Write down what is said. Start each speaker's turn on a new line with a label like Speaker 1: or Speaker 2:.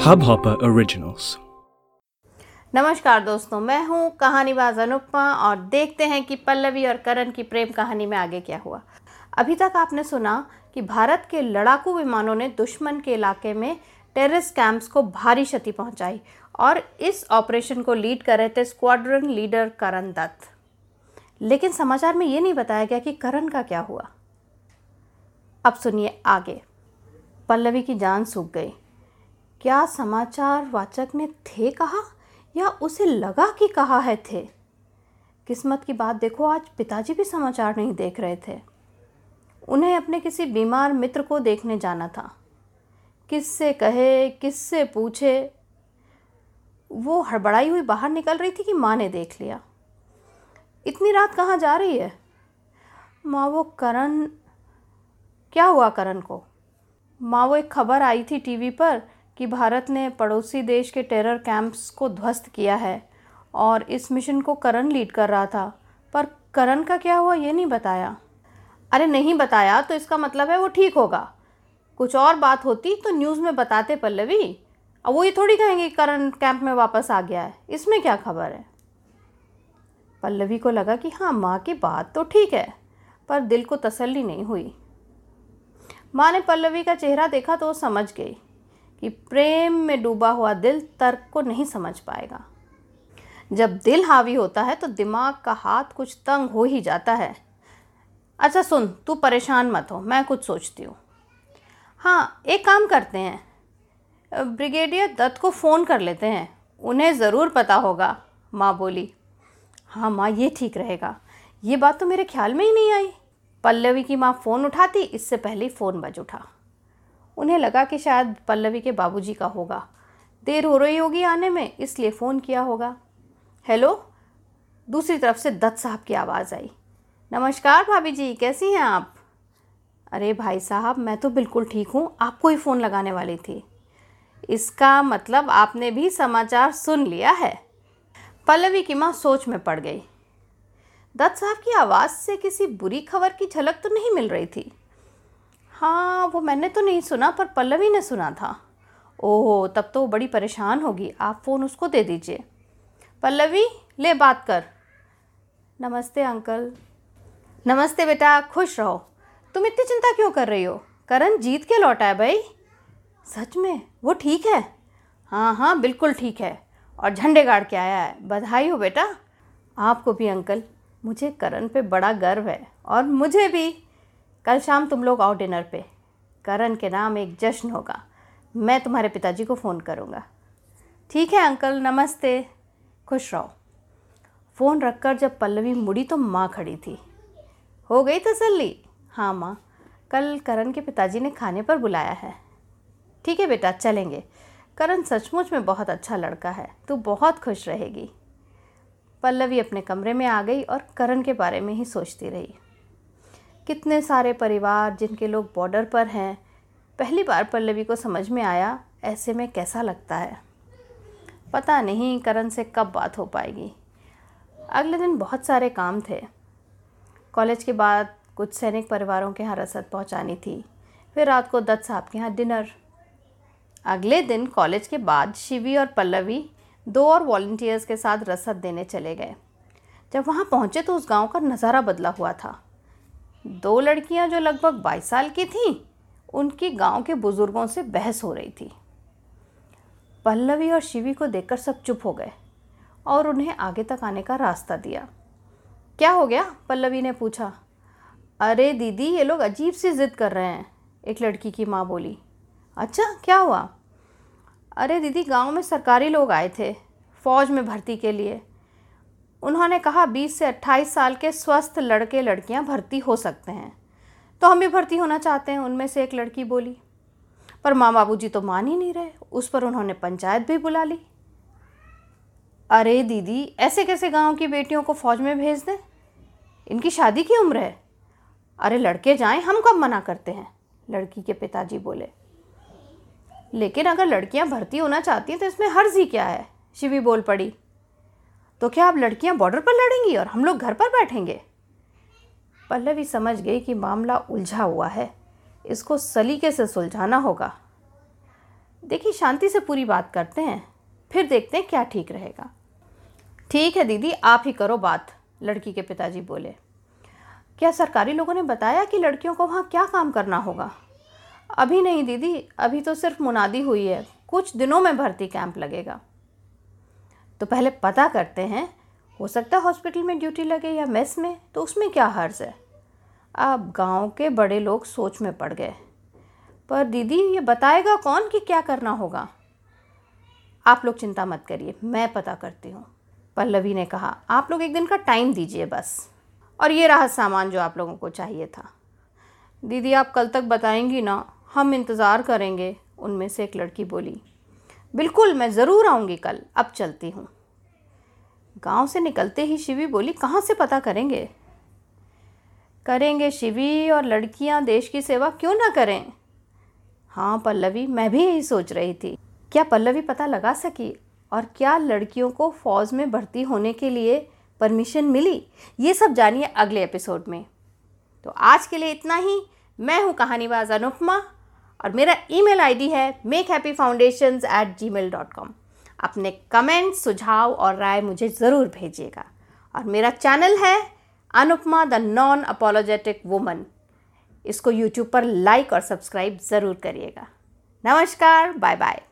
Speaker 1: Hubhopper Originals.
Speaker 2: नमस्कार दोस्तों, मैं हूँ कहानीबाज अनुपमा और देखते हैं कि पल्लवी और करण की प्रेम कहानी में आगे क्या हुआ। अभी तक आपने सुना कि भारत के लड़ाकू विमानों ने दुश्मन के इलाके में टेररिस्ट कैंप्स को भारी क्षति पहुंचाई और इस ऑपरेशन को लीड कर रहे थे स्क्वाड्रन लीडर करण दत्त। लेकिन समाचार में ये नहीं बताया गया कि करण का क्या हुआ। अब सुनिए आगे। पल्लवी की जान सूख गई। क्या समाचार वाचक ने थे कहा या उसे लगा कि कहा है थे? किस्मत की बात देखो, आज पिताजी भी समाचार नहीं देख रहे थे। उन्हें अपने किसी बीमार मित्र को देखने जाना था। किससे कहे, किससे पूछे? वो हड़बड़ाई हुई बाहर निकल रही थी कि माँ ने देख लिया। इतनी रात कहाँ जा रही है? माँ, वो करण, क्या हुआ करण को? माँ, वो एक खबर आई थी टीवी पर कि भारत ने पड़ोसी देश के टेरर कैंप्स को ध्वस्त किया है और इस मिशन को करण लीड कर रहा था। पर करण का क्या हुआ ये नहीं बताया। अरे नहीं बताया तो इसका मतलब है वो ठीक होगा। कुछ और बात होती तो न्यूज़ में बताते पल्लवी। अब वो ये थोड़ी कहेंगे करण कैंप में वापस आ गया है। इसमें क्या खबर है? पल्लवी को लगा कि हाँ माँ की बात तो ठीक है, पर दिल को तसल्ली नहीं हुई। माँ ने पल्लवी का चेहरा देखा तो समझ गई कि प्रेम में डूबा हुआ दिल तर्क को नहीं समझ पाएगा। जब दिल हावी होता है तो दिमाग का हाथ कुछ तंग हो ही जाता है। अच्छा सुन, तू परेशान मत हो, मैं कुछ सोचती हूँ। हाँ एक काम करते हैं। ब्रिगेडियर दत्त को फ़ोन कर लेते हैं। उन्हें ज़रूर पता होगा, माँ बोली। हाँ माँ, ये ठीक रहेगा। ये बात तो मेरे ख्याल में ही नहीं आई। पल्लवी की माँ फ़ोन उठाती, इससे पहले फ़ोन बज उठा। उन्हें लगा कि शायद पल्लवी के बाबूजी का होगा। देर हो रही होगी आने में, इसलिए फ़ोन किया होगा। हेलो? दूसरी तरफ़ से दत्त साहब की आवाज़ आई। नमस्कार भाभी जी कैसी हैं आप? अरे भाई साहब, मैं तो बिल्कुल ठीक हूँ, आपको ही फ़ोन लगाने वाली थी। इसका मतलब आपने भी समाचार सुन लिया है। पल्लवी की माँ सोच में पड़ गई। दत्त साहब की आवाज़ से किसी बुरी खबर की झलक तो नहीं मिल रही थी। हाँ वो मैंने तो नहीं सुना, पर पल्लवी ने सुना था। ओह, तब तो बड़ी परेशान होगी। आप फ़ोन उसको दे दीजिए। पल्लवी, ले बात कर। नमस्ते, अंकल। नमस्ते, बेटा, खुश रहो। तुम इतनी चिंता क्यों कर रही हो? करण जीत के लौटा है भाई। सच में? वो ठीक है? हाँ हाँ बिल्कुल ठीक है। और झंडे गाड़ के आया है। बधाई हो, बेटा। आपको भी, अंकल। मुझे करण पे बड़ा गर्व है और मुझे भी। कल शाम तुम लोग आओ डिनर पे। करण के नाम एक जश्न होगा। मैं तुम्हारे पिताजी को फ़ोन करूँगा। ठीक है अंकल, नमस्ते। खुश रहो। फ़ोन रखकर जब पल्लवी मुड़ी तो माँ खड़ी थी। हो गई तसल्ली? हाँ माँ। कल करण के पिताजी ने खाने पर बुलाया है। ठीक है बेटा, चलेंगे। करण सचमुच में बहुत अच्छा लड़का है। तू बहुत खुश रहेगी। पल्लवी अपने कमरे में आ गई और करण के बारे में ही सोचती रही। कितने सारे परिवार जिनके लोग बॉर्डर पर हैं, पहली बार पल्लवी को समझ में आया, ऐसे में कैसा लगता है? पता नहीं करण से कब बात हो पाएगी। अगले दिन बहुत सारे काम थे। कॉलेज के बाद कुछ सैनिक परिवारों के यहाँ रसद पहुँचानी थी। फिर रात को दत्त साहब के यहाँ डिनर। अगले दिन कॉलेज के बाद शिवी और पल्लवी दो और वॉल्टियर्स के साथ रसद देने चले गए। जब वहाँ पहुँचे तो उस गाँव का नज़ारा बदला हुआ था। दो लड़कियाँ जो लगभग बाईस साल की थीं, उनकी गाँव के बुज़ुर्गों से बहस हो रही थी। पल्लवी और शिवी को देखकर सब चुप हो गए और उन्हें आगे तक आने का रास्ता दिया। क्या हो गया? पल्लवी ने पूछा। अरे दीदी, ये लोग अजीब सी ज़िद कर रहे हैं, एक लड़की की माँ बोली। अच्छा क्या हुआ? अरे दीदी, गाँव में सरकारी लोग आए थे फ़ौज में भर्ती के लिए। उन्होंने कहा 20 से 28 साल के स्वस्थ लड़के लड़कियाँ भर्ती हो सकते हैं। तो हम भी भर्ती होना चाहते हैं, उनमें से एक लड़की बोली। पर माँ बाबू जी तो मान ही नहीं रहे, उस पर उन्होंने पंचायत भी बुला ली। अरे दीदी, ऐसे कैसे गाँव की बेटियों को फ़ौज में भेज दें? इनकी शादी की उम्र है। अरे लड़के जाएँ, हम कब मना करते हैं? लड़की के पिताजी बोले। लेकिन अगर लड़कियाँ भर्ती होना चाहती हैं तो इसमें हर्ज क्या है? शिवी बोल पड़ी। तो क्या अब लड़कियाँ बॉर्डर पर लड़ेंगी और हम लोग घर पर बैठेंगे? पल्लवी समझ गई कि मामला उलझा हुआ है। इसको सलीके से सुलझाना होगा। देखिए, शांति से पूरी बात करते हैं, फिर देखते हैं क्या ठीक रहेगा। ठीक है दीदी, आप ही करो बात, लड़की के पिताजी बोले। क्या सरकारी लोगों ने बताया कि लड़कियों को वहाँ क्या काम करना होगा? अभी नहीं, दीदी, अभी तो सिर्फ़ मुनादी हुई है। कुछ दिनों में भर्ती कैंप लगेगा। तो पहले पता करते हैं, हो सकता है हॉस्पिटल में ड्यूटी लगे या मेस में तो उसमें क्या हर्ज है? अब गाँव के बड़े लोग सोच में पड़ गए। पर दीदी, ये बताएगा कौन कि क्या करना होगा? आप लोग चिंता मत करिए, मैं पता करती हूँ। पल्लवी ने कहा, आप लोग एक दिन का टाइम दीजिए बस। और ये रहा सामान जो आप लोगों को चाहिए था। दीदी, आप कल तक बताएँगी ना? हम इंतज़ार करेंगे, उनमें से एक लड़की बोली, बिल्कुल, मैं ज़रूर आऊँगी कल, अब चलती हूँ। गाँव से निकलते ही शिवी बोली, कहाँ से पता करेंगे? करेंगे शिवी और लड़कियाँ देश की सेवा क्यों ना करें? हाँ पल्लवी, मैं भी यही सोच रही थी। क्या पल्लवी पता लगा सकी? और क्या लड़कियों को फ़ौज में भर्ती होने के लिए परमिशन मिली? ये सब जानिए अगले एपिसोड में। तो आज के लिए इतना ही। मैं हूँ कहानीबाज अनुपमा। और मेरा ईमेल आईडी है make happy foundation at Gmail dot com अपने कमेंट सुझाव और राय मुझे ज़रूर भेजिएगा। और मेरा चैनल है Anupama the non apologetic woman इसको यूट्यूब पर लाइक और सब्सक्राइब ज़रूर करिएगा। नमस्कार बाय बाय